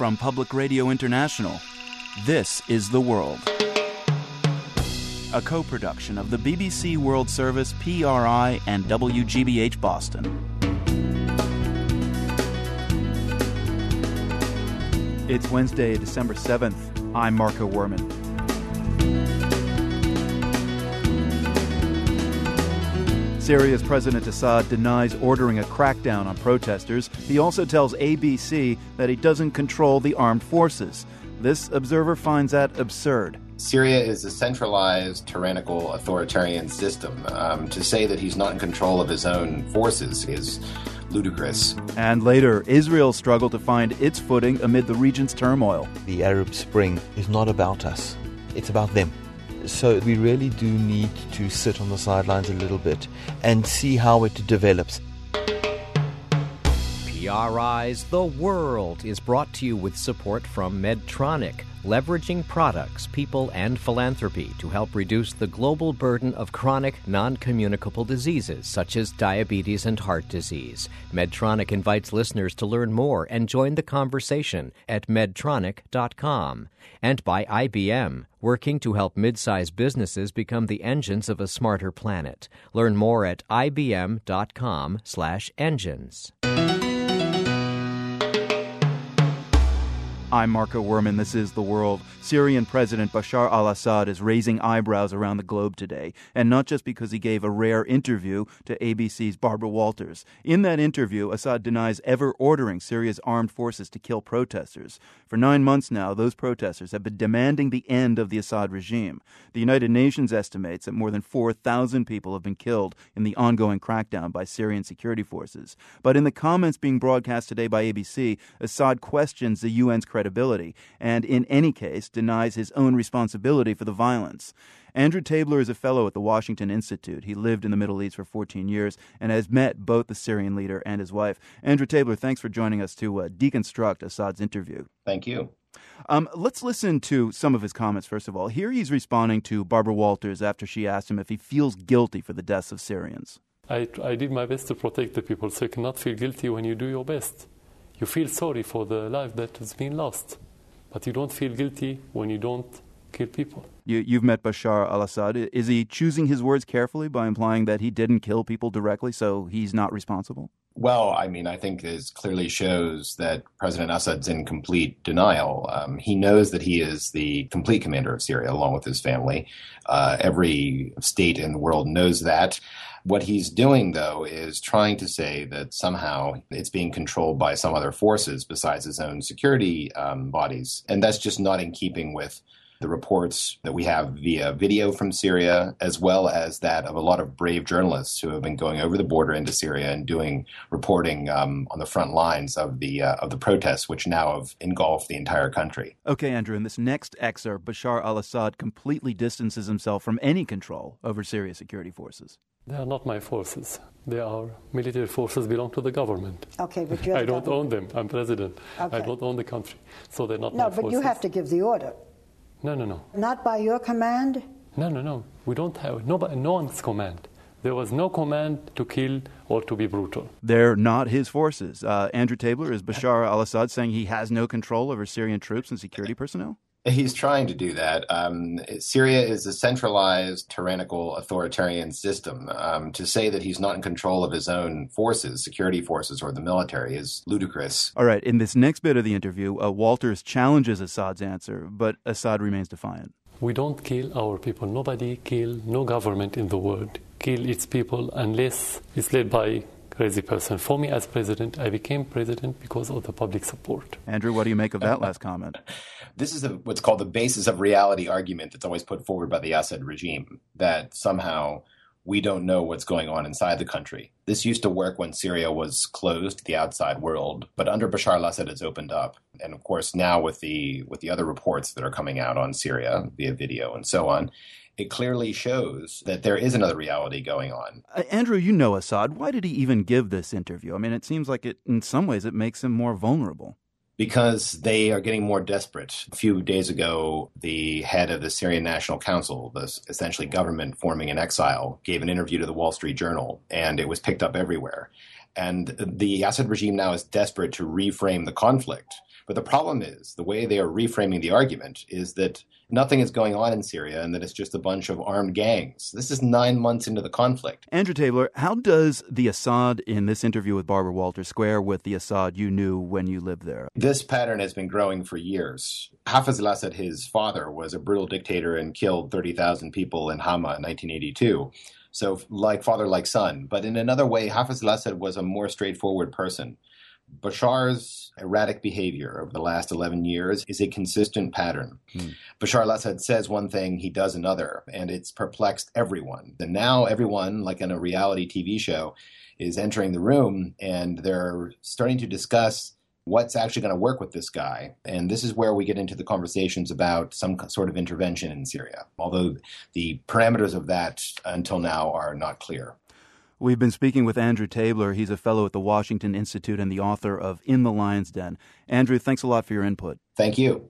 from Public Radio International. This is The World. A co production of the BBC World Service, PRI, and WGBH Boston. It's Wednesday, December 7th. I'm Marco Werman. Syria's President Assad denies ordering a crackdown on protesters. He also tells ABC that he doesn't control the armed forces. This observer finds that absurd. Syria is a centralized, tyrannical, authoritarian system. Um, to say that he's not in control of his own forces is ludicrous. And later, Israel struggled to find its footing amid the region's turmoil. The Arab Spring is not about us, it's about them. So we really do need to sit on the sidelines a little bit and see how it develops. PRI's The World is brought to you with support from Medtronic, leveraging products, people, and philanthropy to help reduce the global burden of chronic, non communicable diseases such as diabetes and heart disease. Medtronic invites listeners to learn more and join the conversation at medtronic.com. And by IBM, working to help mid-sized businesses become the engines of a smarter planet. Learn more at ibm.com/engines. I'm Marco Werman. This is The World. Syrian President Bashar al Assad is raising eyebrows around the globe today, and not just because he gave a rare interview to ABC's Barbara Walters. In that interview, Assad denies ever ordering Syria's armed forces to kill protesters. For nine months now, those protesters have been demanding the end of the Assad regime. The United Nations estimates that more than 4,000 people have been killed in the ongoing crackdown by Syrian security forces. But in the comments being broadcast today by ABC, Assad questions the UN's credibility, and in any case, denies his own responsibility for the violence. Andrew Tabler is a fellow at the Washington Institute. He lived in the Middle East for 14 years and has met both the Syrian leader and his wife. Andrew Tabler, thanks for joining us to uh, deconstruct Assad's interview. Thank you. Um, let's listen to some of his comments, first of all. Here he's responding to Barbara Walters after she asked him if he feels guilty for the deaths of Syrians. I, I did my best to protect the people, so you cannot feel guilty when you do your best. You feel sorry for the life that has been lost, but you don't feel guilty when you don't kill people. You, you've met Bashar al Assad. Is he choosing his words carefully by implying that he didn't kill people directly, so he's not responsible? Well, I mean, I think this clearly shows that President Assad's in complete denial. Um, he knows that he is the complete commander of Syria, along with his family. Uh, every state in the world knows that. What he's doing, though, is trying to say that somehow it's being controlled by some other forces besides his own security um, bodies. And that's just not in keeping with the reports that we have via video from Syria, as well as that of a lot of brave journalists who have been going over the border into Syria and doing reporting um, on the front lines of the uh, of the protests, which now have engulfed the entire country. Okay, Andrew. In this next excerpt, Bashar al-Assad completely distances himself from any control over Syria's security forces. They are not my forces. They are military forces belong to the government. Okay, but you're I don't government. own them. I'm president. Okay. I don't own the country, so they're not No, my but forces. you have to give the order. No, no, no, Not by your command? no, no, no. We don't have nobody, no one's command. There was no command to kill or to be brutal. They're not his forces. Uh, Andrew Tabler, is Bashar al Assad saying he has no control over Syrian troops and security personnel? He's trying to do that. Um, Syria is a centralized, tyrannical, authoritarian system. Um, to say that he's not in control of his own forces, security forces, or the military is ludicrous. All right, in this next bit of the interview, uh, Walters challenges Assad's answer, but Assad remains defiant. We don't kill our people. Nobody kill, no government in the world kill its people unless it's led by crazy person. For me as president, I became president because of the public support. Andrew, what do you make of that last comment? This is a, what's called the basis of reality argument that's always put forward by the Assad regime that somehow we don't know what's going on inside the country. This used to work when Syria was closed to the outside world, but under Bashar al-Assad it's opened up. And of course now with the with the other reports that are coming out on Syria via video and so on, it clearly shows that there is another reality going on. Uh, Andrew, you know Assad. Why did he even give this interview? I mean, it seems like it, in some ways, it makes him more vulnerable. Because they are getting more desperate. A few days ago, the head of the Syrian National Council, the essentially government forming in exile, gave an interview to the Wall Street Journal, and it was picked up everywhere. And the Assad regime now is desperate to reframe the conflict. But the problem is the way they are reframing the argument is that nothing is going on in Syria and that it's just a bunch of armed gangs. This is nine months into the conflict. Andrew Tabler, how does the Assad in this interview with Barbara Walters square with the Assad you knew when you lived there? This pattern has been growing for years. Hafez al Assad, his father, was a brutal dictator and killed 30,000 people in Hama in 1982. So, like father, like son. But in another way, Hafez al Assad was a more straightforward person. Bashar's erratic behavior over the last 11 years is a consistent pattern. Hmm. Bashar al Assad says one thing, he does another, and it's perplexed everyone. And now everyone, like in a reality TV show, is entering the room and they're starting to discuss what's actually going to work with this guy. And this is where we get into the conversations about some sort of intervention in Syria, although the parameters of that until now are not clear. We've been speaking with Andrew Tabler. He's a fellow at the Washington Institute and the author of In the Lion's Den. Andrew, thanks a lot for your input. Thank you.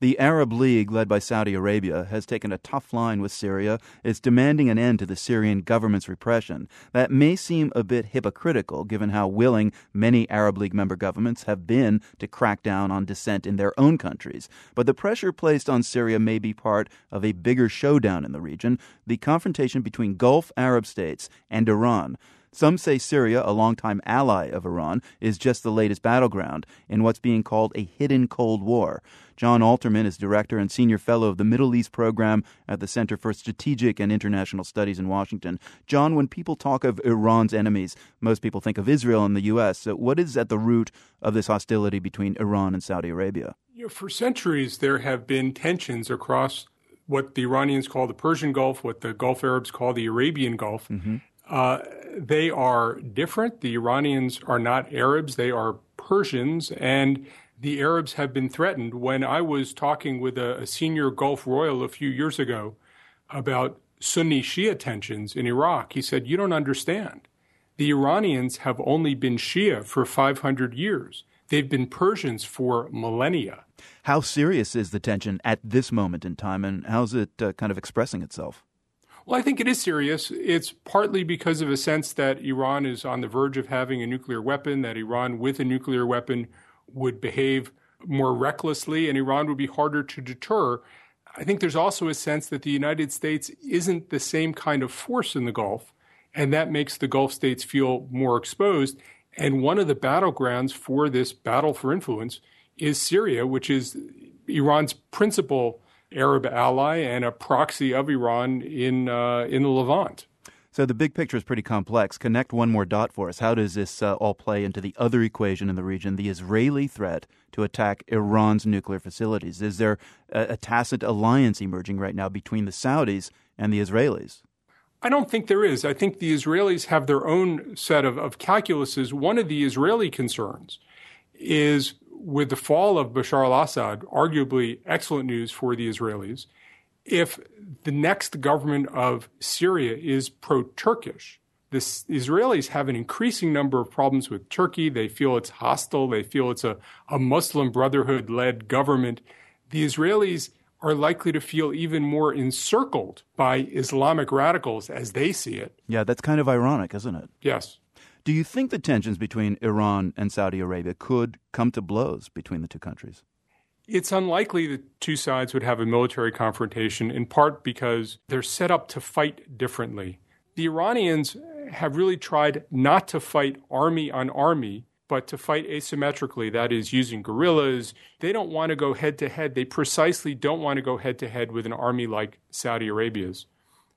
The Arab League, led by Saudi Arabia, has taken a tough line with Syria. It's demanding an end to the Syrian government's repression. That may seem a bit hypocritical given how willing many Arab League member governments have been to crack down on dissent in their own countries. But the pressure placed on Syria may be part of a bigger showdown in the region the confrontation between Gulf Arab states and Iran. Some say Syria, a longtime ally of Iran, is just the latest battleground in what's being called a hidden Cold War. Jon Alterman is director and senior fellow of the Middle East program at the Center for Strategic and International Studies in Washington. John, when people talk of Iran's enemies, most people think of Israel and the U.S. So what is at the root of this hostility between Iran and Saudi Arabia? You know, for centuries, there have been tensions across what the Iranians call the Persian Gulf, what the Gulf Arabs call the Arabian Gulf. Mm-hmm. Uh, they are different. The Iranians are not Arabs, they are Persians, and the Arabs have been threatened. When I was talking with a, a senior Gulf royal a few years ago about Sunni Shia tensions in Iraq, he said, You don't understand. The Iranians have only been Shia for 500 years. They've been Persians for millennia. How serious is the tension at this moment in time, and how's it uh, kind of expressing itself? Well, I think it is serious. It's partly because of a sense that Iran is on the verge of having a nuclear weapon, that Iran with a nuclear weapon would behave more recklessly, and Iran would be harder to deter. I think there's also a sense that the United States isn't the same kind of force in the Gulf, and that makes the Gulf states feel more exposed. And one of the battlegrounds for this battle for influence is Syria, which is Iran's principal Arab ally and a proxy of Iran in uh, in the Levant. So the big picture is pretty complex. Connect one more dot for us. How does this uh, all play into the other equation in the region, the Israeli threat to attack Iran's nuclear facilities? Is there a, a tacit alliance emerging right now between the Saudis and the Israelis? I don't think there is. I think the Israelis have their own set of, of calculuses. One of the Israeli concerns is with the fall of Bashar al Assad, arguably excellent news for the Israelis, if the next government of Syria is pro Turkish, the Israelis have an increasing number of problems with Turkey. They feel it's hostile. They feel it's a, a Muslim Brotherhood led government. The Israelis are likely to feel even more encircled by Islamic radicals as they see it. Yeah, that's kind of ironic, isn't it? Yes. Do you think the tensions between Iran and Saudi Arabia could come to blows between the two countries? It's unlikely that two sides would have a military confrontation, in part because they're set up to fight differently. The Iranians have really tried not to fight army on army, but to fight asymmetrically, that is, using guerrillas. They don't want to go head to head. They precisely don't want to go head to head with an army like Saudi Arabia's.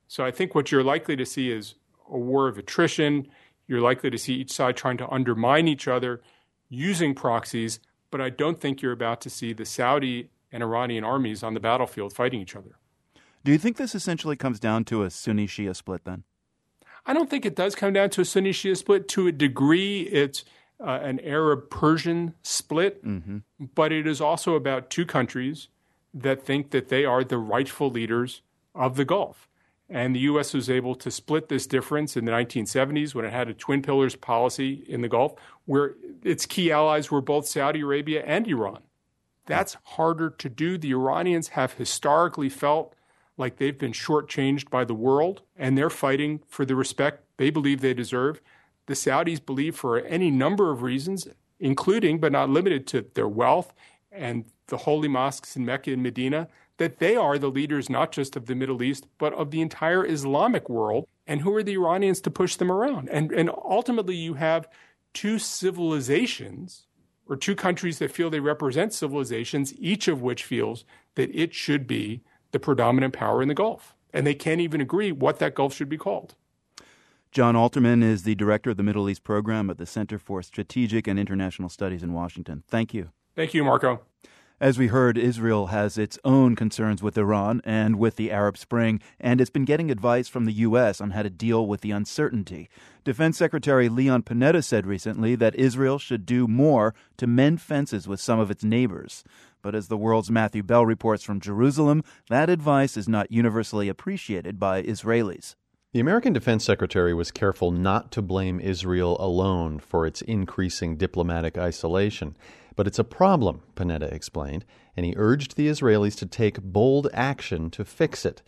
So I think what you're likely to see is a war of attrition. You're likely to see each side trying to undermine each other using proxies, but I don't think you're about to see the Saudi and Iranian armies on the battlefield fighting each other. Do you think this essentially comes down to a Sunni Shia split then? I don't think it does come down to a Sunni Shia split. To a degree, it's uh, an Arab Persian split, mm-hmm. but it is also about two countries that think that they are the rightful leaders of the Gulf. And the U.S. was able to split this difference in the 1970s when it had a twin pillars policy in the Gulf, where its key allies were both Saudi Arabia and Iran. That's harder to do. The Iranians have historically felt like they've been shortchanged by the world, and they're fighting for the respect they believe they deserve. The Saudis believe, for any number of reasons, including but not limited to their wealth and the holy mosques in Mecca and Medina, that they are the leaders not just of the Middle East, but of the entire Islamic world. And who are the Iranians to push them around? And, and ultimately, you have two civilizations or two countries that feel they represent civilizations, each of which feels that it should be the predominant power in the Gulf. And they can't even agree what that Gulf should be called. Jon Alterman is the director of the Middle East program at the Center for Strategic and International Studies in Washington. Thank you. Thank you, Marco. As we heard, Israel has its own concerns with Iran and with the Arab Spring, and it's been getting advice from the U.S. on how to deal with the uncertainty. Defense Secretary Leon Panetta said recently that Israel should do more to mend fences with some of its neighbors. But as the world's Matthew Bell reports from Jerusalem, that advice is not universally appreciated by Israelis. The American Defense Secretary was careful not to blame Israel alone for its increasing diplomatic isolation. But it's a problem, Panetta explained, and he urged the Israelis to take bold action to fix it.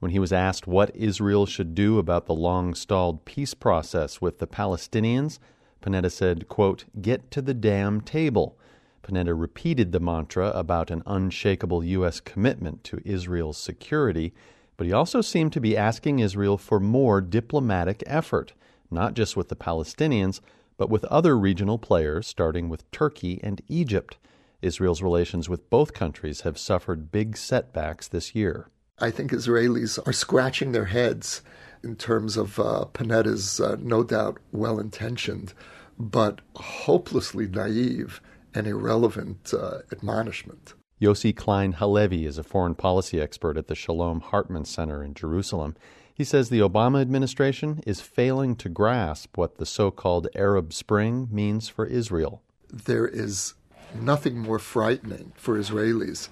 When he was asked what Israel should do about the long stalled peace process with the Palestinians, Panetta said, quote, Get to the damn table. Panetta repeated the mantra about an unshakable U.S. commitment to Israel's security, but he also seemed to be asking Israel for more diplomatic effort, not just with the Palestinians, but with other regional players, starting with Turkey and Egypt. Israel's relations with both countries have suffered big setbacks this year. I think Israelis are scratching their heads in terms of uh, Panetta's uh, no doubt well intentioned, but hopelessly naive and irrelevant uh, admonishment. Yossi Klein Halevi is a foreign policy expert at the Shalom Hartman Center in Jerusalem. He says the Obama administration is failing to grasp what the so called Arab Spring means for Israel. There is nothing more frightening for Israelis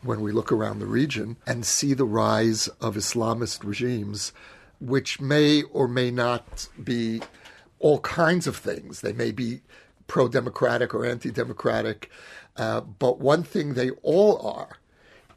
when we look around the region and see the rise of Islamist regimes, which may or may not be all kinds of things. They may be pro democratic or anti democratic, uh, but one thing they all are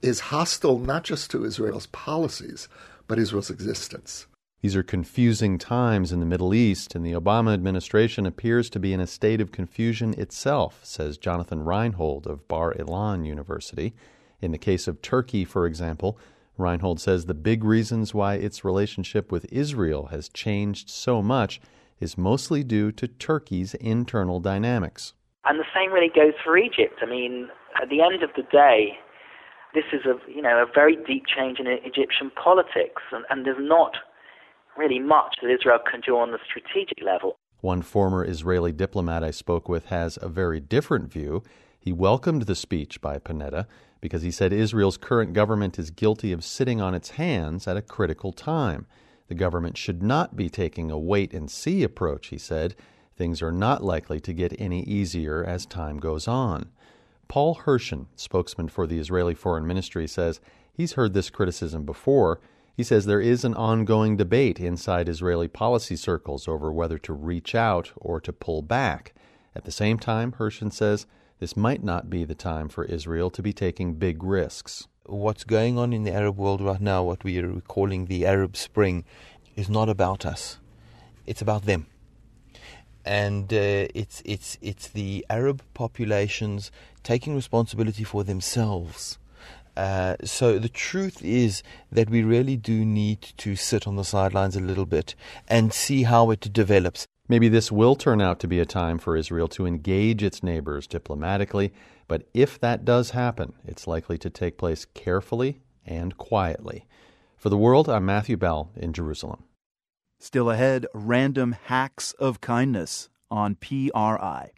is hostile not just to Israel's policies, but Israel's existence. These are confusing times in the Middle East, and the Obama administration appears to be in a state of confusion itself, says Jonathan Rynhold of Bar Ilan University. In the case of Turkey, for example, Rynhold says the big reasons why its relationship with Israel has changed so much is mostly due to Turkey's internal dynamics. And the same really goes for Egypt. I mean, at the end of the day, this is a you know a very deep change in Egyptian politics, and, and there's not really much that Israel can do on the strategic level. One former Israeli diplomat I spoke with has a very different view. He welcomed the speech by Panetta because he said Israel's current government is guilty of sitting on its hands at a critical time. The government should not be taking a wait and see approach, he said. Things are not likely to get any easier as time goes on. Paul Hirschson, spokesman for the Israeli Foreign Ministry, says he's heard this criticism before. He says there is an ongoing debate inside Israeli policy circles over whether to reach out or to pull back. At the same time, Hirschson says this might not be the time for Israel to be taking big risks. What's going on in the Arab world right now, what we are calling the Arab Spring, is not about us. It's about them and uh, it's it's it's the Arab populations taking responsibility for themselves. Uh, so the truth is that we really do need to sit on the sidelines a little bit and see how it develops. Maybe this will turn out to be a time for Israel to engage its neighbors diplomatically, but if that does happen, it's likely to take place carefully and quietly. For the world, I'm Matthew Bell in Jerusalem. Still ahead, random hacks of kindness on PRI.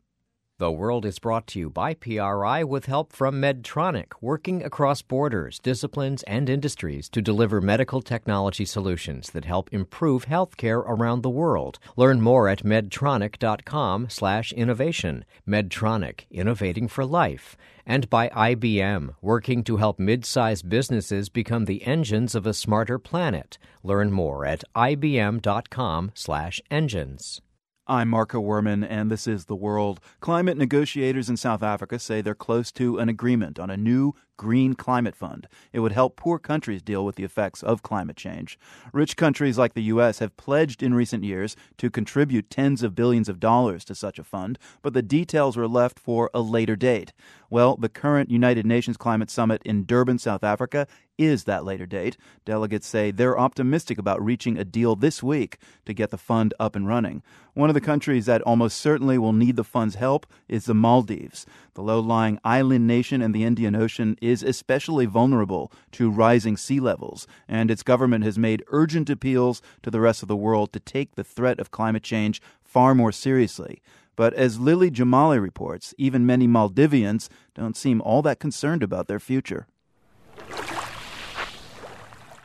The World is brought to you by PRI with help from Medtronic, working across borders, disciplines, and industries to deliver medical technology solutions that help improve healthcare around the world. Learn more at medtronic.com/innovation. Medtronic, innovating for life. And by IBM, working to help mid-sized businesses become the engines of a smarter planet. Learn more at ibm.com/engines. I'm Marco Werman, and this is The World. Climate negotiators in South Africa say they're close to an agreement on a new Green Climate Fund. It would help poor countries deal with the effects of climate change. Rich countries like the U.S. have pledged in recent years to contribute tens of billions of dollars to such a fund, but the details were left for a later date. Well, the current United Nations Climate Summit in Durban, South Africa, is that later date. Delegates say they're optimistic about reaching a deal this week to get the fund up and running. One of the countries that almost certainly will need the fund's help is the Maldives. The low lying island nation in the Indian Ocean is especially vulnerable to rising sea levels, and its government has made urgent appeals to the rest of the world to take the threat of climate change far more seriously. But as Lily Jamali reports, even many Maldivians don't seem all that concerned about their future.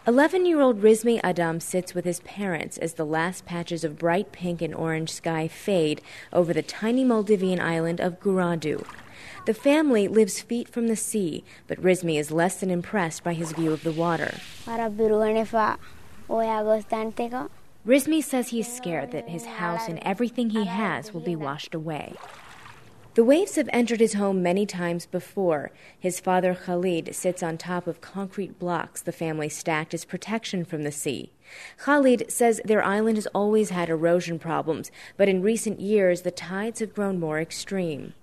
11 year old Rizmi Adam sits with his parents as the last patches of bright pink and orange sky fade over the tiny Maldivian island of Guraidhoo. The family lives feet from the sea, but Rizmi is less than impressed by his view of the water. Rizmi says he's scared that his house and everything he has will be washed away. The waves have entered his home many times before. His father Khalid sits on top of concrete blocks the family stacked as protection from the sea. Khalid says their island has always had erosion problems, but in recent years the tides have grown more extreme.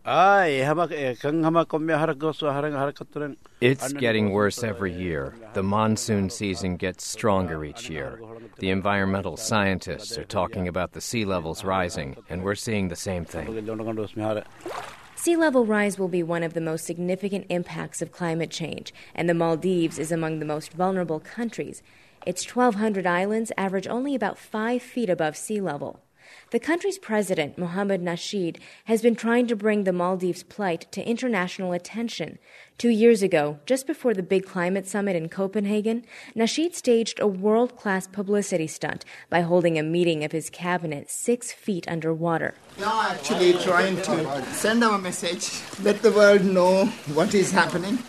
It's getting worse every year. The monsoon season gets stronger each year. The environmental scientists are talking about the sea levels rising, and we're seeing the same thing. Sea level rise will be one of the most significant impacts of climate change, and the Maldives is among the most vulnerable countries. Its 1,200 islands average only about five feet above sea level. The country's president, Mohamed Nasheed, has been trying to bring the Maldives' plight to international attention. Two years ago, just before the big climate summit in Copenhagen, Nasheed staged a world class publicity stunt by holding a meeting of his cabinet six feet underwater. Are actually trying to send our message, let the world know what is happening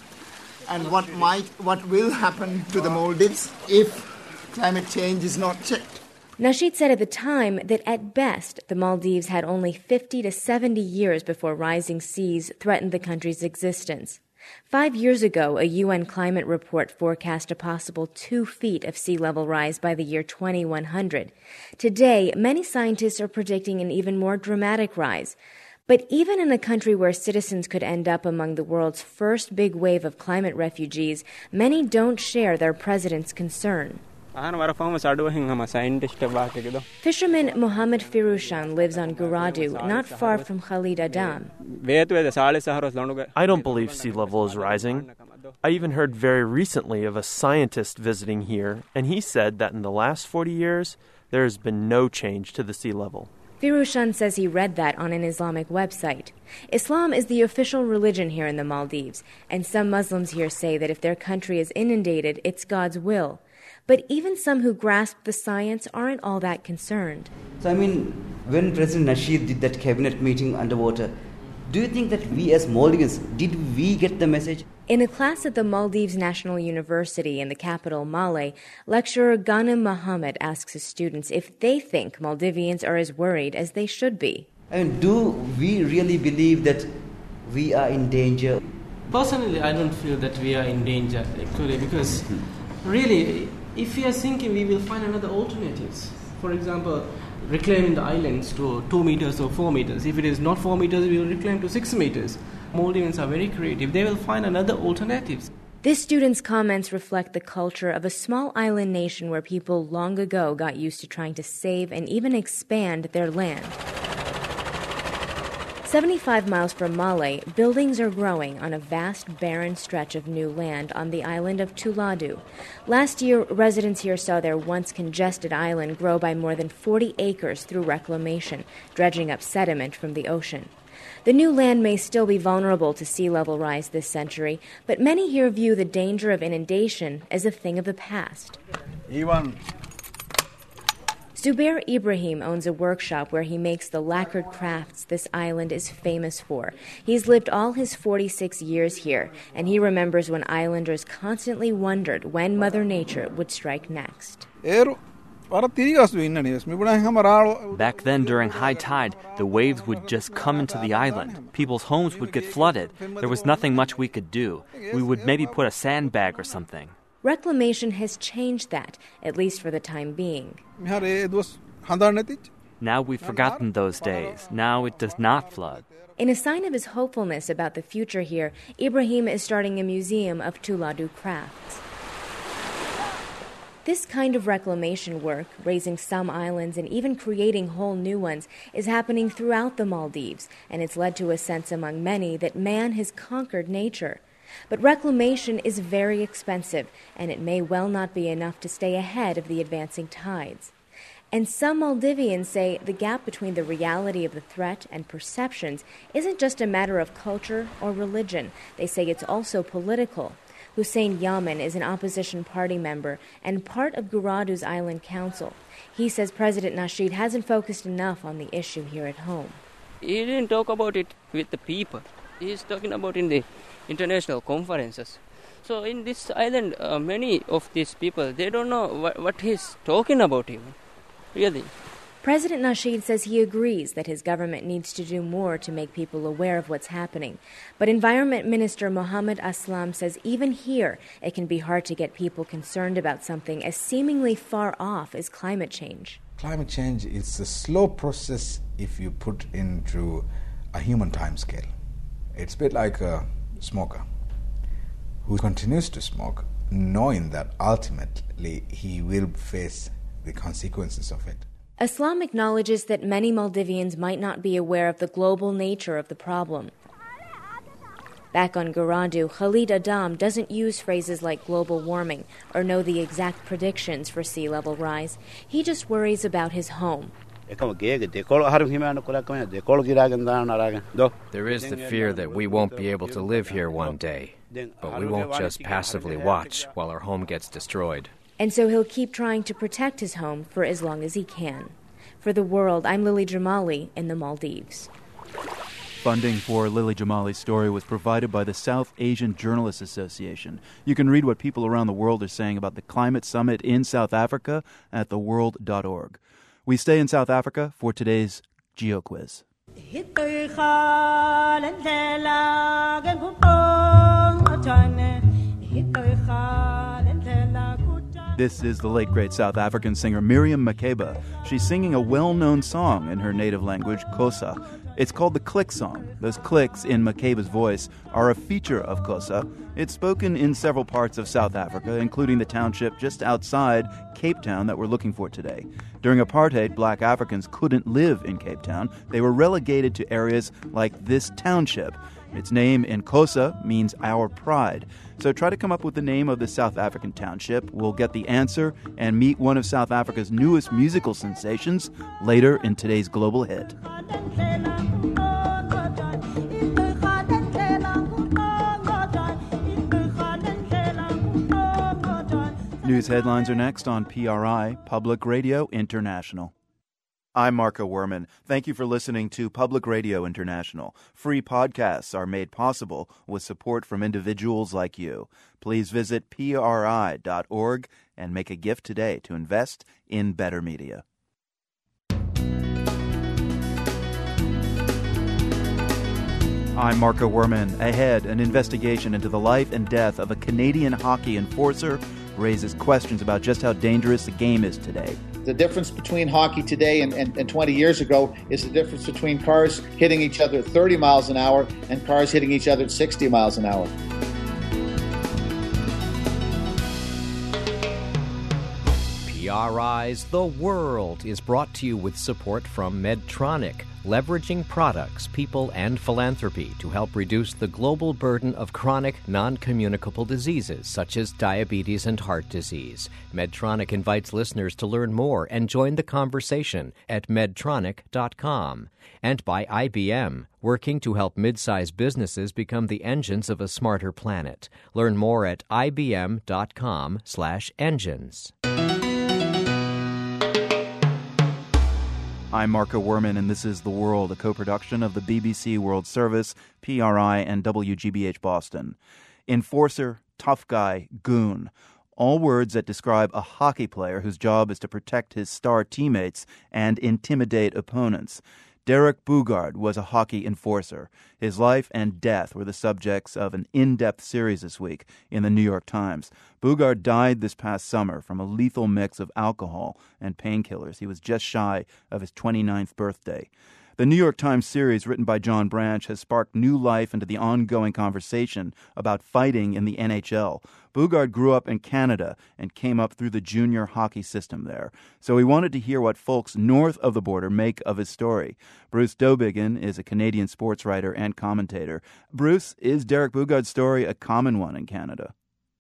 and what might, what will happen to the Maldives if climate change is not checked. Nasheed said at the time that at best the Maldives had only 50 to 70 years before rising seas threatened the country's existence. Five years ago, a UN climate report forecast a possible two feet of sea level rise by the year 2100. Today, many scientists are predicting an even more dramatic rise. But even in a country where citizens could end up among the world's first big wave of climate refugees, many don't share their president's concern. Fisherman Mohammed Firushan lives on Guraidhoo, not far from Khalid Adam. I don't believe sea level is rising. I even heard very recently of a scientist visiting here, and he said that in the last 40 years, there has been no change to the sea level. Firushan says he read that on an Islamic website. Islam is the official religion here in the Maldives, and some Muslims here say that if their country is inundated, it's God's will. But even some who grasp the science aren't all that concerned. So, I mean, when President Nasheed did that cabinet meeting underwater, do you think that we as Maldivians, did we get the message? In a class at the Maldives National University in the capital, Male, lecturer Ghanem Mohammed asks his students if they think Maldivians are as worried as they should be. I mean, do we really believe that we are in danger? Personally, I don't feel that we are in danger, actually, because hmm. really, if we are sinking, we will find another alternatives. For example, reclaiming the islands to 2 meters or 4 meters. If it is not 4 meters, we will reclaim to 6 meters. Maldivians are very creative. They will find another alternatives. This student's comments reflect the culture of a small island nation where people long ago got used to trying to save and even expand their land. 75 miles from Male, buildings are growing on a vast barren stretch of new land on the island of Thulhaadhoo. Last year, residents here saw their once congested island grow by more than 40 acres through reclamation, dredging up sediment from the ocean. The new land may still be vulnerable to sea level rise this century, but many here view the danger of inundation as a thing of the past. Ivan, Zubair Ibrahim owns a workshop where he makes the lacquered crafts this island is famous for. He's lived all his 46 years here, and he remembers when islanders constantly wondered when Mother Nature would strike next. Back then, during high tide, the waves would just come into the island. People's homes would get flooded. There was nothing much we could do. We would maybe put a sandbag or something. Reclamation has changed that, at least for the time being. Now we've forgotten those days. Now it does not flood. In a sign of his hopefulness about the future here, Ibrahim is starting a museum of Thulhaadhoo crafts. This kind of reclamation work, raising some islands and even creating whole new ones, is happening throughout the Maldives, and it's led to a sense among many that man has conquered nature. But reclamation is very expensive, and it may well not be enough to stay ahead of the advancing tides. And some Maldivians say the gap between the reality of the threat and perceptions isn't just a matter of culture or religion. They say it's also political. Hussein Yaman is an opposition party member and part of Guraidhoo's Island Council. He says President Nasheed hasn't focused enough on the issue here at home. He didn't talk about it with the people. He's talking about in the international conferences. So in this island, uh, many of these people they don't know what, what he's talking about even. Really. President Nasheed says he agrees that his government needs to do more to make people aware of what's happening. But Environment Minister Mohammed Aslam says even here it can be hard to get people concerned about something as seemingly far off as climate change. Climate change is a slow process if you put into a human time scale. It's a bit like a smoker who continues to smoke knowing that ultimately he will face the consequences of it. Aslam acknowledges that many Maldivians might not be aware of the global nature of the problem. Back on Guraidhoo, Khalid Adam doesn't use phrases like global warming or know the exact predictions for sea level rise. He just worries about his home. There is the fear that we won't be able to live here one day, but we won't just passively watch while our home gets destroyed. And so he'll keep trying to protect his home for as long as he can. For the world, I'm Lily Jamali in the Maldives. Funding for Lily Jamali's story was provided by the South Asian Journalists Association. You can read what people around the world are saying about the climate summit in South Africa at theworld.org. We stay in South Africa for today's Geo Quiz. This is the late great South African singer Miriam Makeba. She's singing a well known song in her native language, Xhosa. It's called the Click Song. Those clicks in Makeba's voice are a feature of Xhosa. It's spoken in several parts of South Africa, including the township just outside Cape Town that we're looking for today. During apartheid, black Africans couldn't live in Cape Town. They were relegated to areas like this township. Its name in Xhosa means our pride. So try to come up with the name of the South African township. We'll get the answer and meet one of South Africa's newest musical sensations later in today's global hit. News headlines are next on PRI, Public Radio International. I'm Marco Werman. Thank you for listening to Public Radio International. Free podcasts are made possible with support from individuals like you. Please visit PRI.org and make a gift today to invest in better media. I'm Marco Werman. Ahead, an investigation into the life and death of a Canadian hockey enforcer raises questions about just how dangerous the game is today. The difference between hockey today and, and, and, 20 years ago is the difference between cars hitting each other at 30 miles an hour and cars hitting each other at 60 miles an hour. PRI's The World is brought to you with support from Medtronic leveraging products, people, and philanthropy to help reduce the global burden of chronic, non communicable diseases such as diabetes and heart disease. Medtronic invites listeners to learn more and join the conversation at medtronic.com. And by IBM, working to help mid sized businesses become the engines of a smarter planet. Learn more at ibm.com/slash I'm Marco Werman, and this is The World, a co production of the BBC World Service, PRI, and WGBH Boston. Enforcer, tough guy, goon. all words that describe a hockey player whose job is to protect his star teammates and intimidate opponents. Derek Boogaard was a hockey enforcer. His life and death were the subjects of an in depth series this week in the New York Times. Boogaard died this past summer from a lethal mix of alcohol and painkillers. He was just shy of his 29th birthday. The New York Times series, written by John Branch, has sparked new life into the ongoing conversation about fighting in the NHL. Boogaard grew up in Canada and came up through the junior hockey system there. So we wanted to hear what folks north of the border make of his story. Bruce Dowbiggin is a Canadian sports writer and commentator. Bruce, is Derek Boogaard's story a common one in Canada?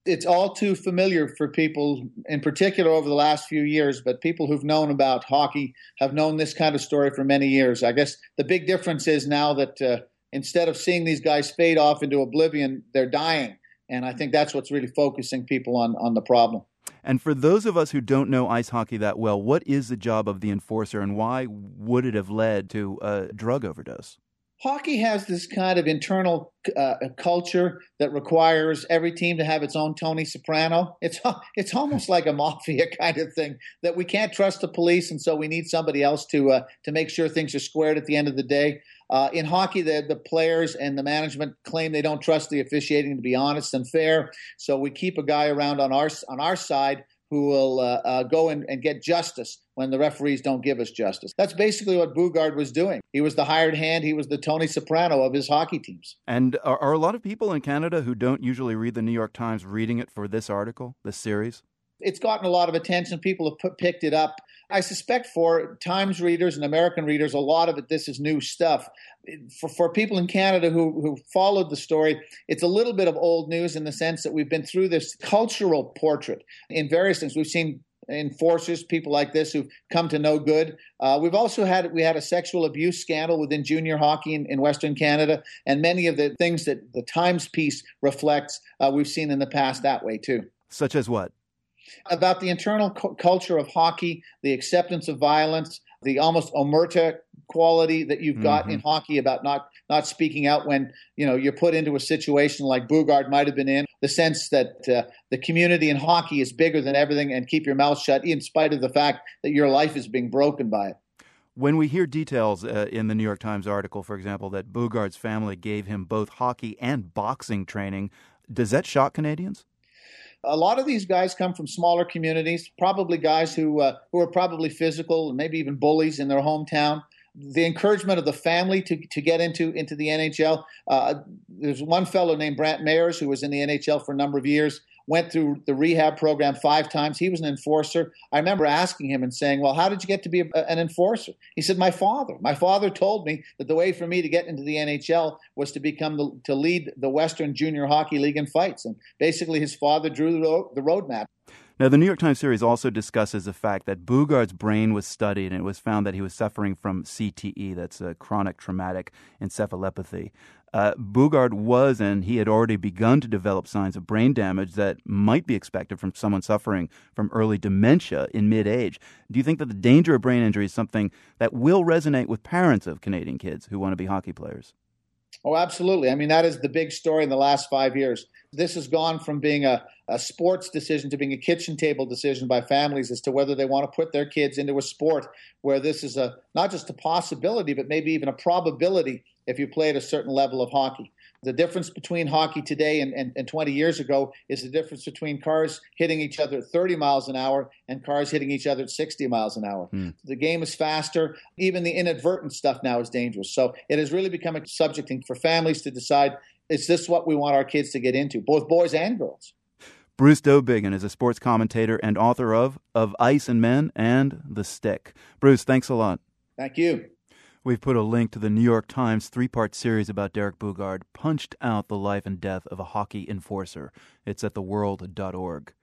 It's all too familiar for people, in particular over the last few years, but people who've known about hockey have known this kind of story for many years. I guess the big difference is now that uh, instead of seeing these guys fade off into oblivion, they're dying. And I think that's what's really focusing people on, on the problem. And for those of us who don't know ice hockey that well, what is the job of the enforcer and why would it have led to a drug overdose? Hockey has this kind of internal uh, culture that requires every team to have its own Tony Soprano. It's it's almost like a mafia kind of thing that we can't trust the police, and so we need somebody else to uh, to make sure things are squared at the end of the day. Uh, in hockey, the, the players and the management claim they don't trust the officiating to be honest and fair, so we keep a guy around on our on our side who will uh, uh, go and, and, get justice when the referees don't give us justice. That's basically what Boogaard was doing. He was the hired hand, he was the Tony Soprano of his hockey teams. And are, are a lot of people in Canada who don't usually read the New York Times reading it for this article, this series? It's gotten a lot of attention. People have put, picked it up. I suspect for Times readers and American readers, a lot of it, this is new stuff. For, for people in Canada who, who followed the story, it's a little bit of old news in the sense that we've been through this cultural portrait in various things. We've seen enforcers, people like this who've come to no good. Uh, we've also had we had a sexual abuse scandal within junior hockey in, in Western Canada, and many of the things that the Times piece reflects, uh, we've seen in the past that way too. Such as what? About the internal cu- culture of hockey, the acceptance of violence, the almost omerta quality that you've got mm-hmm. in hockey about not not speaking out when you know you're put into a situation like Boogaard might have been in. The sense that uh, the community in hockey is bigger than everything, and keep your mouth shut in spite of the fact that your life is being broken by it. When we hear details uh, in the New York Times article, for example, that Boogaard's family gave him both hockey and boxing training, does that shock Canadians? A lot of these guys come from smaller communities, probably guys who uh, who are probably physical and maybe even bullies in their hometown. The encouragement of the family to, to get into into the NHL. Uh, there's one fellow named Brantt Myhres who was in the NHL for a number of years went through the rehab program five times. He was an enforcer. I remember asking him and saying, Well, how did you get to be a, an enforcer? He said, My father. My father told me that the way for me to get into the NHL was to become the, to lead the Western Junior Hockey League in fights. And basically, his father drew the, road, the roadmap. Now, the New York Times series also discusses the fact that Boogaard's brain was studied and it was found that he was suffering from CTE, that's a chronic traumatic encephalopathy uh, Boogaard was, and he had already begun to develop signs of brain damage that might be expected from someone suffering from early dementia in mid age. Do you think that the danger of brain injury is something that will resonate with parents of Canadian kids who want to be hockey players? Oh, absolutely. I mean, that is the big story in the last five years. This has gone from being a, a sports decision to being a kitchen table decision by families as to whether they want to put their kids into a sport where this is a not just a possibility, but maybe even a probability if you play at a certain level of hockey. The difference between hockey today and, and, and, 20 years ago is the difference between cars hitting each other at 30 miles an hour and cars hitting each other at 60 miles an hour. Mm. The game is faster. Even the inadvertent stuff now is dangerous. So it has really become a subject for families to decide is this what we want our kids to get into, both boys and girls? Bruce Dowbiggin is a sports commentator and author of Of Ice and Men and The Stick. Bruce, thanks a lot. Thank you. We've put a link to the New York Times three part series about Derek Boogaard, Punched Out the Life and Death of a Hockey Enforcer. It's at theworld.org.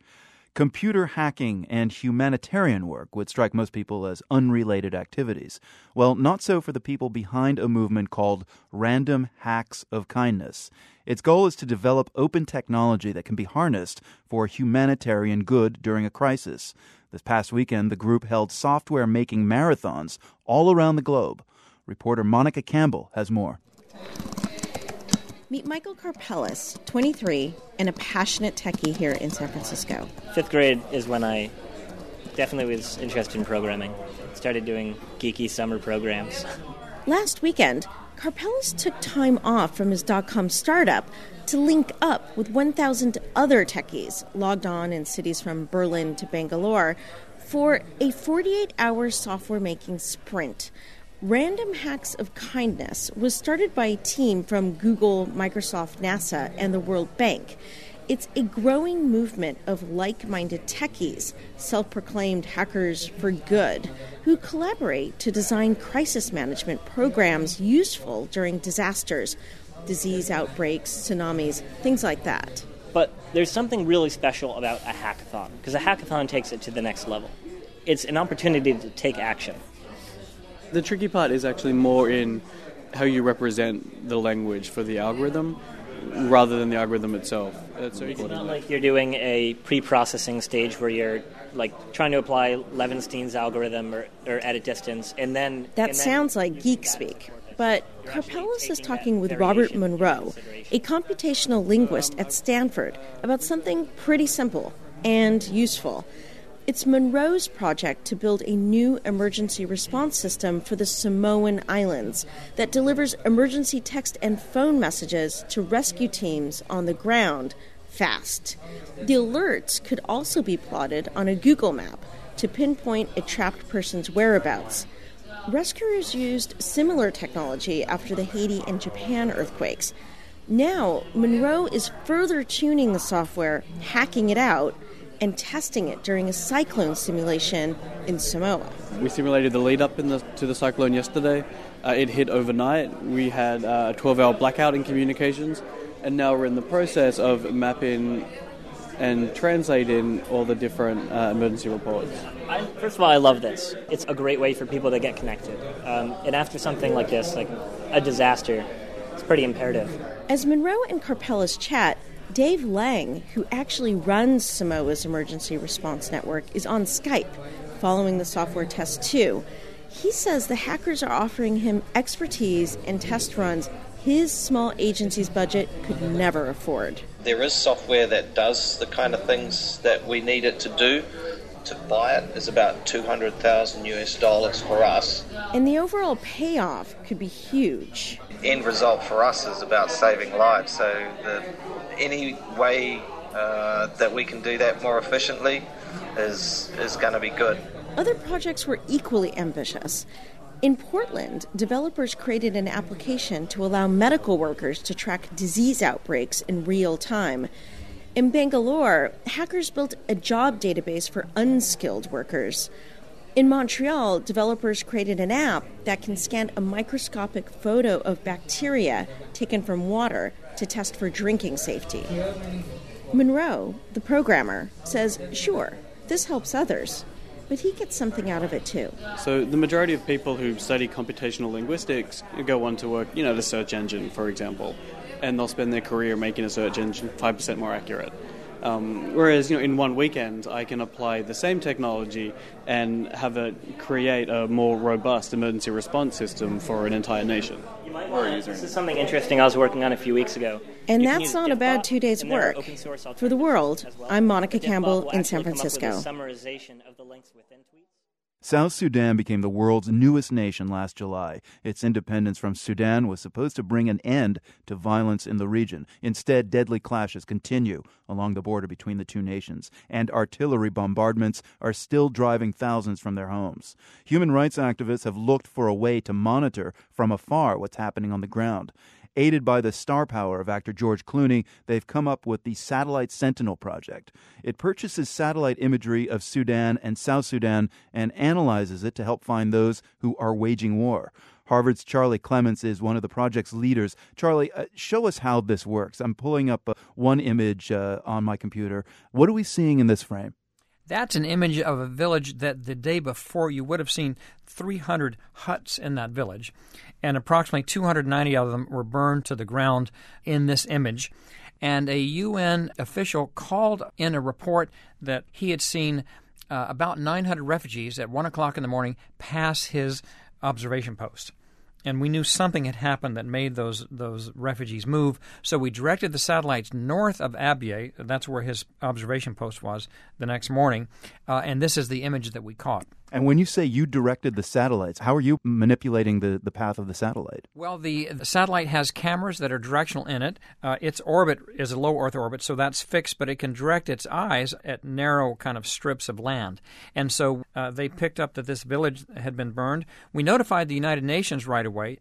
Computer hacking and humanitarian work would strike most people as unrelated activities. Well, not so for the people behind a movement called Random Hacks of Kindness. Its goal is to develop open technology that can be harnessed for humanitarian good during a crisis. This past weekend, the group held software making marathons all around the globe. Reporter Monica Campbell has more. Meet Michael Karpeles, 23, and a passionate techie here in San Francisco. Fifth grade is when I definitely was interested in programming. Started doing geeky summer programs. Last weekend, Karpeles took time off from his dot com startup to link up with 1,000 other techies logged on in cities from Berlin to Bangalore for a 48 hour software making sprint. Random Hacks of Kindness was started by a team from Google, Microsoft, NASA, and the World Bank. It's a growing movement of like minded techies, self proclaimed hackers for good, who collaborate to design crisis management programs useful during disasters, disease outbreaks, tsunamis, things like that. But there's something really special about a hackathon, because a hackathon takes it to the next level. It's an opportunity to take action. The tricky part is actually more in how you represent the language for the algorithm rather than the algorithm itself. It's not like you're doing a pre-processing stage where you're like trying to apply Levenshtein's algorithm or, or edit distance, and then that and then sounds like geek speak. But Karpeles is talking with Robert Munro, a computational linguist at Stanford, about something pretty simple and useful. It's Munro's project to build a new emergency response system for the Samoan Islands that delivers emergency text and phone messages to rescue teams on the ground fast. The alerts could also be plotted on a Google map to pinpoint a trapped person's whereabouts. Rescuers used similar technology after the Haiti and Japan earthquakes. Now, Munro is further tuning the software, hacking it out, and testing it during a cyclone simulation in Samoa. We simulated the lead up the, to the cyclone yesterday. Uh, it hit overnight. We had uh, a 12 hour blackout in communications, and now we're in the process of mapping and translating all the different uh, emergency reports. I, first of all, I love this. It's a great way for people to get connected. Um, and after something like this, like a disaster, it's pretty imperative. As Munro and Karpeles chat, Dave Lang, who actually runs Samoa's emergency response network, is on Skype following the software test too. He says the hackers are offering him expertise and test runs his small agency's budget could never afford. There is software that does the kind of things that we need it to do. To buy it is about 200,000 US dollars for us. And the overall payoff could be huge. End result for us is about saving lives. So the, any way uh, that we can do that more efficiently is is going to be good. Other projects were equally ambitious. In Portland, developers created an application to allow medical workers to track disease outbreaks in real time. In Bangalore, hackers built a job database for unskilled workers. In Montreal, developers created an app that can scan a microscopic photo of bacteria taken from water to test for drinking safety. Munro, the programmer, says, sure, this helps others, but he gets something out of it too. So the majority of people who study computational linguistics go on to work, you know, the search engine, for example, and they'll spend their career making a search engine 5% more accurate. Um, whereas, you know, in one weekend, I can apply the same technology and have it create a more robust emergency response system for an entire nation. This is something interesting I was working on a few weeks ago. And that's not a bad two days' work. For the world, I'm Monica Campbell in San Francisco. South Sudan became the world's newest nation last July. Its independence from Sudan was supposed to bring an end to violence in the region. Instead, deadly clashes continue along the border between the two nations, and artillery bombardments are still driving thousands from their homes. Human rights activists have looked for a way to monitor from afar what's happening on the ground. Aided by the star power of actor George Clooney, they've come up with the Satellite Sentinel project. It purchases satellite imagery of Sudan and South Sudan and analyzes it to help find those who are waging war. Harvard's Charlie Clements is one of the project's leaders. Charlie, uh, show us how this works. I'm pulling up uh, one image uh, on my computer. What are we seeing in this frame? That's an image of a village that the day before you would have seen 300 huts in that village, and approximately 290 of them were burned to the ground in this image. And a UN official called in a report that he had seen uh, about 900 refugees at 1 o'clock in the morning pass his observation post. and we knew something had happened that made those those refugees move. So we directed the satellites north of Abyei. That's where his observation post was the next morning, uh, and this is the image that we caught. And when you say you directed the satellites, how are you manipulating the, the path of the satellite? Well, the, the satellite has cameras that are directional in it. Uh, its orbit is a low Earth orbit, so that's fixed, but it can direct its eyes at narrow kind of strips of land. And so uh, they picked up that this village had been burned. We notified the United Nations right away.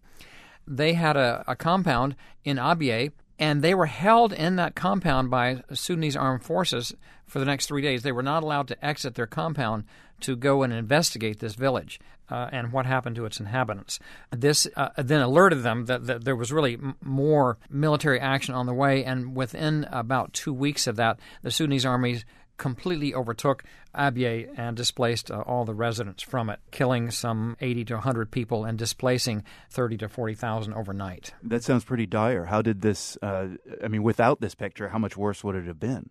They had a, a compound in Abyei and they were held in that compound by Sudanese armed forces for the next three days. They were not allowed to exit their compound to go and investigate this village uh, and what happened to its inhabitants. This uh, then alerted them that, that there was really m- more military action on the way, and within about two weeks of that, the Sudanese armies completely overtook Abyei and displaced uh, all the residents from it, killing some 80 to 100 people and displacing 30 to 40,000 overnight. That sounds pretty dire. How did this, uh, I mean, without this picture, how much worse would it have been?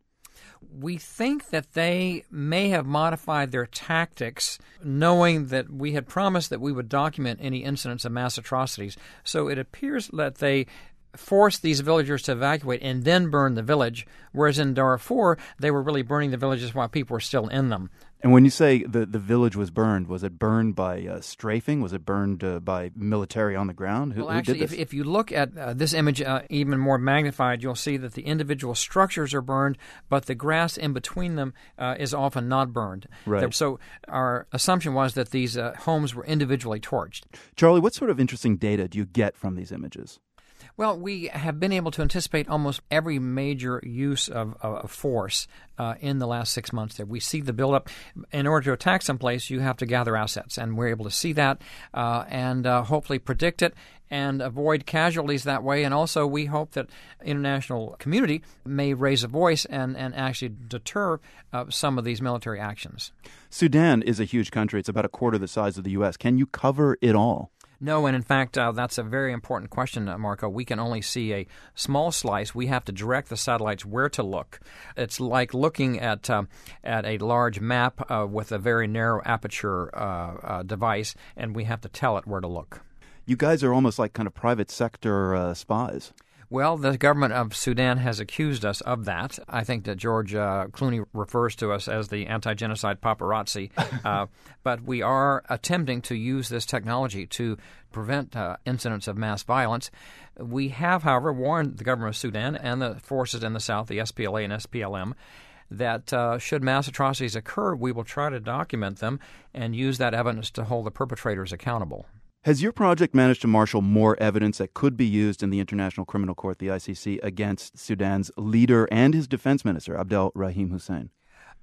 We think that they may have modified their tactics, knowing that we had promised that we would document any incidents of mass atrocities. So it appears that they forced these villagers to evacuate and then burn the village, whereas in Darfur, they were really burning the villages while people were still in them. And when you say the, the village was burned, was it burned by uh, strafing? Was it burned uh, by military on the ground? Who, well, actually, if, if, you look at uh, this image uh, even more magnified, you'll see that the individual structures are burned, but the grass in between them uh, is often not burned. Right. So our assumption was that these uh, homes were individually torched. Charlie, what sort of interesting data do you get from these images? Well, we have been able to anticipate almost every major use of, of force uh, in the last six months. There, we see the buildup. In order to attack someplace, you have to gather assets, and we're able to see that uh, and uh, hopefully predict it and avoid casualties that way. And also, we hope that international community may raise a voice and, and actually deter uh, some of these military actions. Sudan is a huge country. It's about a quarter the size of the U.S. Can you cover it all? No, and in fact, uh, that's a very important question, uh, Marco. We can only see a small slice. We have to direct the satellites where to look. It's like looking at uh, at a large map uh, with a very narrow aperture uh, uh, device, and we have to tell it where to look. You guys are almost like kind of private sector spies. Well, the government of Sudan has accused us of that. I think that George uh, Clooney refers to us as the anti genocide paparazzi. uh, but we are attempting to use this technology to prevent uh, incidents of mass violence. We have, however, warned the government of Sudan and the forces in the south, the SPLA and SPLM, that uh, should mass atrocities occur, we will try to document them and use that evidence to hold the perpetrators accountable. Has your project managed to marshal more evidence that could be used in the International Criminal Court, the ICC, against Sudan's leader and his defense minister, Abdel Rahim Hussein?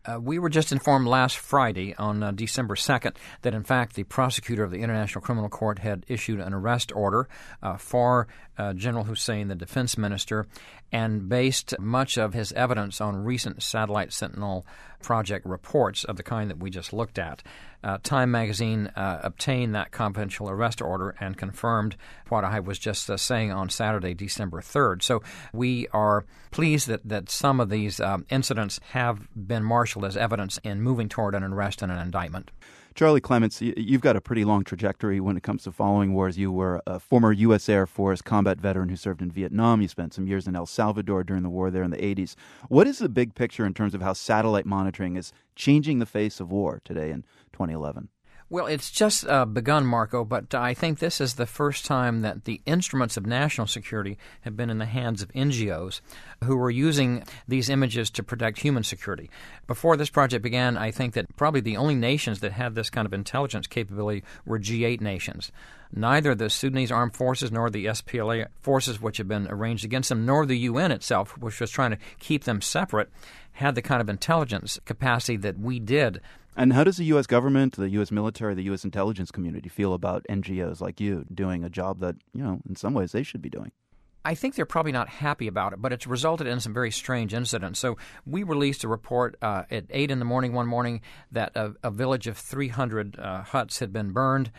Uh, we were just informed last Friday, on uh, December 2nd, that in fact the prosecutor of the International Criminal Court had issued an arrest order uh, for uh, General Hussein, the defense minister, and based much of his evidence on recent satellite sentinel project reports of the kind that we just looked at. Uh, Time magazine uh, obtained that confidential arrest order and confirmed what I was just uh, saying on Saturday, December 3rd. So we are pleased that, that some of these um, incidents have been marshaled as evidence in moving toward an arrest and an indictment. Charlie Clements, you've got a pretty long trajectory when it comes to following wars. You were a former U.S. Air Force combat veteran who served in Vietnam. You spent some years in El Salvador during the war there in the 80s. What is the big picture in terms of how satellite monitoring is changing the face of war today in 2011? Well, it's just uh, begun, Marco, but I think this is the first time that the instruments of national security have been in the hands of NGOs who were using these images to protect human security. Before this project began, I think that probably the only nations that had this kind of intelligence capability were G8 nations. Neither the Sudanese armed forces nor the SPLA forces, which had been arranged against them, nor the UN itself, which was trying to keep them separate, had the kind of intelligence capacity that we did and how does the U.S. government, the U.S. military, the U.S. intelligence community feel about NGOs like you doing a job that, you know, in some ways they should be doing? I think they're probably not happy about it, but it's resulted in some very strange incidents. So we released a report uh, at 8 in the morning one morning that a, a village of 300 uh, huts had been burned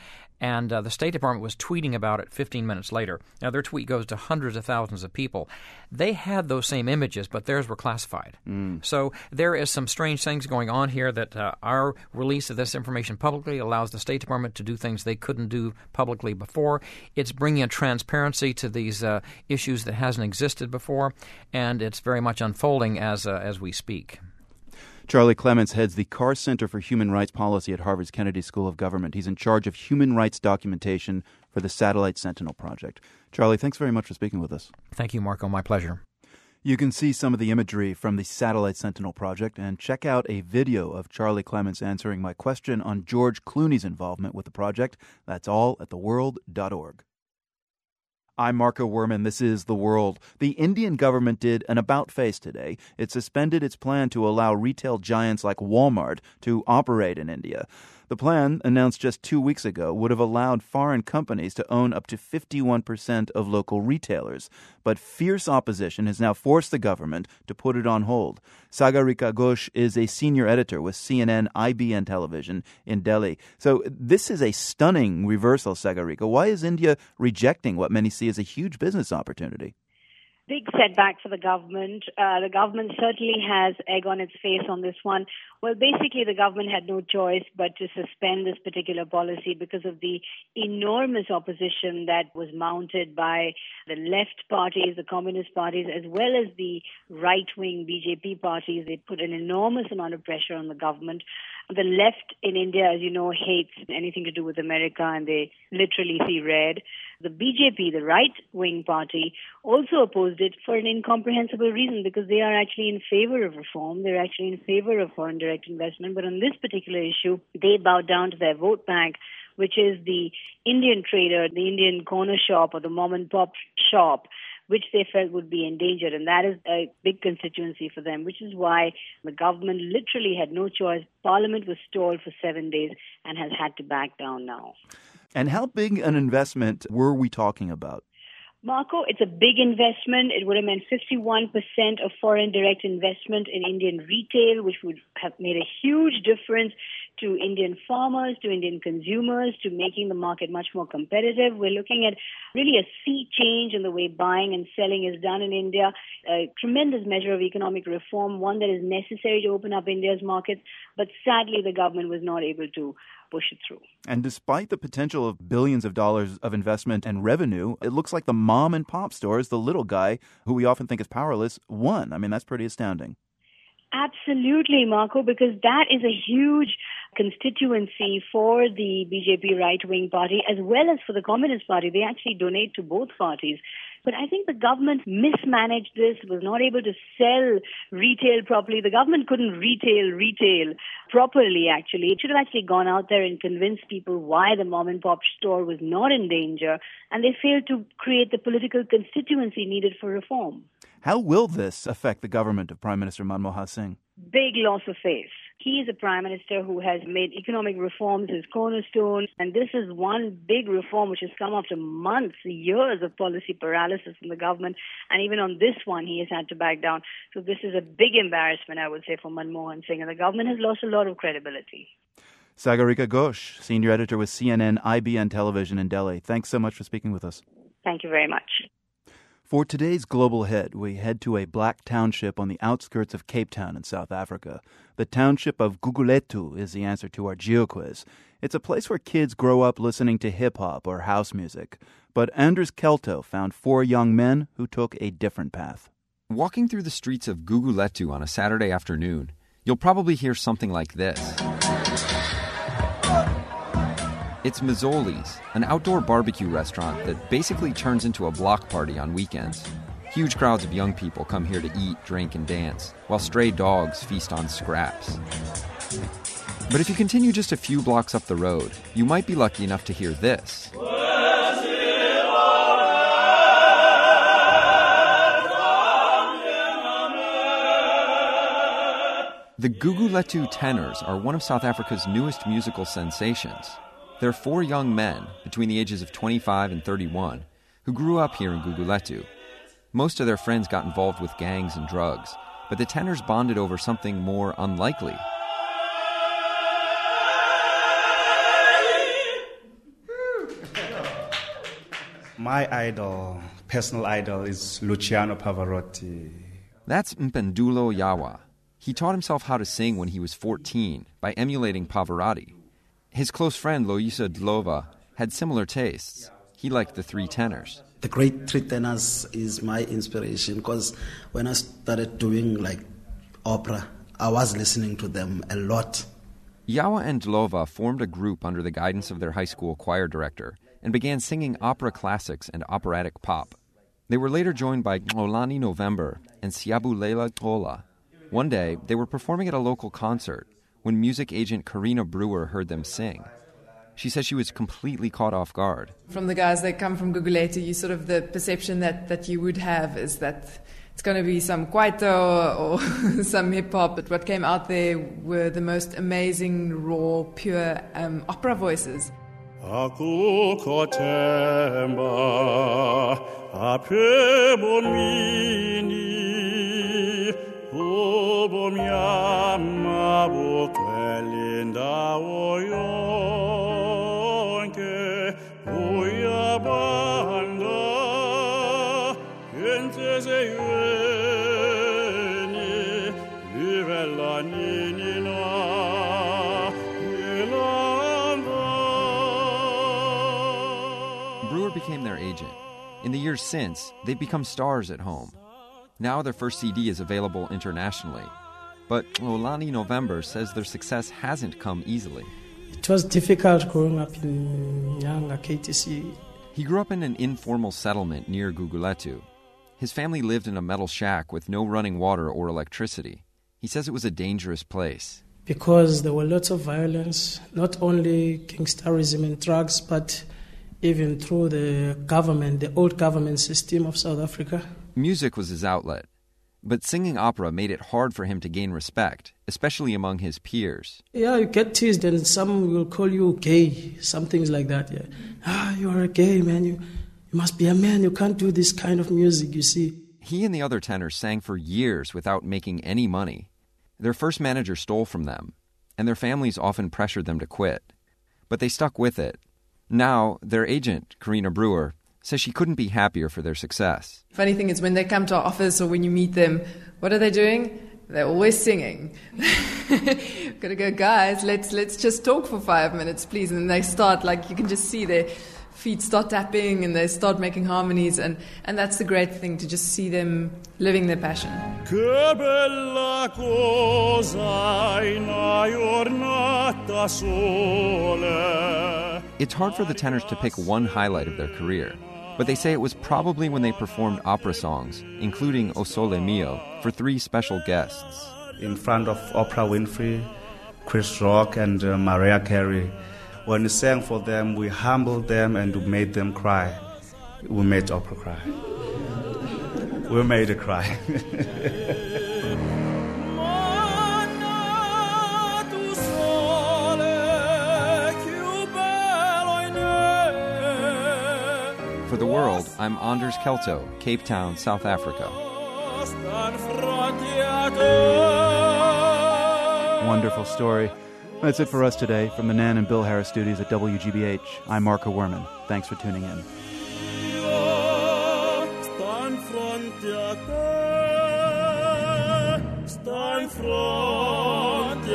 and uh, the State Department was tweeting about it 15 minutes later. Now, their tweet goes to hundreds of thousands of people. They had those same images, but theirs were classified. Mm. So there is some strange things going on here that uh, our release of this information publicly allows the State Department to do things they couldn't do publicly before. It's bringing a transparency to these uh, issues that hasn't existed before, and it's very much unfolding as uh, as we speak. Charlie Clements heads the Carr Center for Human Rights Policy at Harvard's Kennedy School of Government. He's in charge of human rights documentation for the Satellite Sentinel Project. Charlie, thanks very much for speaking with us. Thank you, Marco. My pleasure. You can see some of the imagery from the Satellite Sentinel project and check out a video of Charlie Clements answering my question on George Clooney's involvement with the project. That's all at theworld.org. I'm Marco Werman. This is The World. The Indian government did an about face today. It suspended its plan to allow retail giants like Walmart to operate in India. The plan, announced just two weeks ago, would have allowed foreign companies to own up to 51% of local retailers. But fierce opposition has now forced the government to put it on hold. Sagarika Ghose is a senior editor with CNN IBN Television in Delhi. So this is a stunning reversal, Sagarika. Why is India rejecting what many see as a huge business opportunity? Big setback for the government. Uh, the government certainly has egg on its face on this one. Well, basically, the government had no choice but to suspend this particular policy because of the enormous opposition that was mounted by the left parties, the communist parties, as well as the right wing BJP parties. They put an enormous amount of pressure on the government. The left in India, as you know, hates anything to do with America and they literally see red. The BJP, the right wing party, also opposed it for an incomprehensible reason because they are actually in favor of reform. They're actually in favor of foreign direct investment. But on this particular issue, they bowed down to their vote bank, which is the Indian trader, the Indian corner shop or the mom and pop shop which they felt would be endangered. And that is a big constituency for them, which is why the government literally had no choice. Parliament was stalled for seven days and has had to back down now. And how big an investment were we talking about? Marco, it's a big investment. It would have meant 51% of foreign direct investment in Indian retail, which would have made a huge difference to Indian farmers, to Indian consumers, to making the market much more competitive. We're looking at really a sea change in the way buying and selling is done in India, a tremendous measure of economic reform, one that is necessary to open up India's markets. But sadly, the government was not able to push it through. And despite the potential of billions of dollars of investment and revenue, it looks like the mom and pop stores, the little guy who we often think is powerless, won. I mean, that's pretty astounding. Absolutely, Marco, because that is a huge constituency for the BJP right wing party as well as for the Communist Party. They actually donate to both parties. But I think the government mismanaged this, was not able to sell retail properly. The government couldn't retail retail properly, actually. It should have actually gone out there and convinced people why the mom and pop store was not in danger. And they failed to create the political constituency needed for reform. How will this affect the government of Prime Minister Manmohan Singh? Big loss of face. He is a prime minister who has made economic reforms his cornerstone, and this is one big reform which has come after months, years of policy paralysis in the government, and even on this one he has had to back down. So this is a big embarrassment, I would say, for Manmohan Singh, and the government has lost a lot of credibility. Sagarika Ghose, senior editor with CNN IBN Television in Delhi. Thanks so much for speaking with us. Thank you very much. For today's Global Hit, we head to a black township on the outskirts of Cape Town in South Africa. The township of Gugulethu is the answer to our GeoQuiz. It's a place where kids grow up listening to hip hop or house music. But Anders Kelto found four young men who took a different path. Walking through the streets of Gugulethu on a Saturday afternoon, you'll probably hear something like this. It's Mzoli's, an outdoor barbecue restaurant that basically turns into a block party on weekends. Huge crowds of young people come here to eat, drink, and dance, while stray dogs feast on scraps. But if you continue just a few blocks up the road, you might be lucky enough to hear this. The Gugulethu Tenors are one of South Africa's newest musical sensations. They're four young men between the ages of 25 and 31 who grew up here in Gugulethu. Most of their friends got involved with gangs and drugs, but the tenors bonded over something more unlikely. My idol, personal idol, is Luciano Pavarotti. That's Mpendulo Yawa. He taught himself how to sing when he was 14 by emulating Pavarotti. His close friend Loisa Dlova had similar tastes. He liked the three tenors. The great three tenors is my inspiration because when I started doing like opera, I was listening to them a lot. Yawa and Dlova formed a group under the guidance of their high school choir director and began singing opera classics and operatic pop. They were later joined by Olani November and Siyabulela Tola. One day, they were performing at a local concert when music agent Karina Brewer heard them sing. She says she was completely caught off guard. From the guys that come from Guguletu, you sort of the perception that, that you would have is that it's going to be some kwaito or some hip hop. But what came out there were the most amazing, raw, pure um, opera voices. Brewer became their agent. In the years since, they've become stars at home. Now their first CD is available internationally. But Olani November says their success hasn't come easily. It was difficult growing up in Nyanga, KTC. He grew up in an informal settlement near Guguletu. His family lived in a metal shack with no running water or electricity. He says it was a dangerous place. Because there were lots of violence, not only gangsterism and drugs, but even through the government, the old government system of South Africa. Music was his outlet, but singing opera made it hard for him to gain respect, especially among his peers. Yeah, you get teased, and some will call you gay, some things like that. Yeah, ah, you are a gay man. You, you must be a man. You can't do this kind of music. You see. He and the other tenors sang for years without making any money. Their first manager stole from them, and their families often pressured them to quit. But they stuck with it. Now, their agent, Karina Brewer, says she couldn't be happier for their success. Funny thing is, when they come to our office or when you meet them, what are they doing? They're always singing. Gotta go, guys. Let's let's just talk for five minutes, please. And they start like you can just see their feet start tapping and they start making harmonies, and and that's the great thing to just see them living their passion. Che bella cosa in una giornata sole. It's hard for the tenors to pick one highlight of their career, but they say it was probably when they performed opera songs, including O Sole Mio, for three special guests. In front of Oprah Winfrey, Chris Rock, and uh, Mariah Carey. When we sang for them, we humbled them and we made them cry. We made Oprah cry. We made her cry. the world, I'm Anders Kelto, Cape Town, South Africa. Wonderful story. That's it for us today from the Nan and Bill Harris studios at WGBH. I'm Marco Werman. Thanks for tuning in. Stand front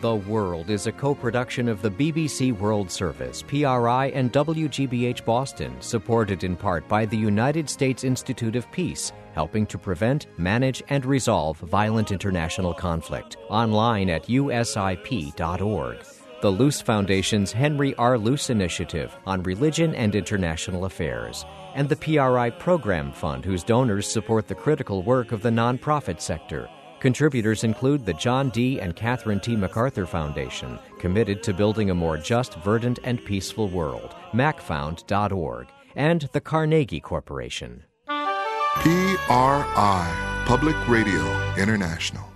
The World is a co production of the BBC World Service, PRI, and WGBH Boston, supported in part by the United States Institute of Peace, helping to prevent, manage, and resolve violent international conflict. Online at usip.org. The Luce Foundation's Henry R. Luce Initiative on Religion and International Affairs, and the PRI Program Fund, whose donors support the critical work of the nonprofit sector. Contributors include the John D. and Catherine T. MacArthur Foundation, committed to building a more just, verdant, and peaceful world, macfound.org, and the Carnegie Corporation. PRI, Public Radio International.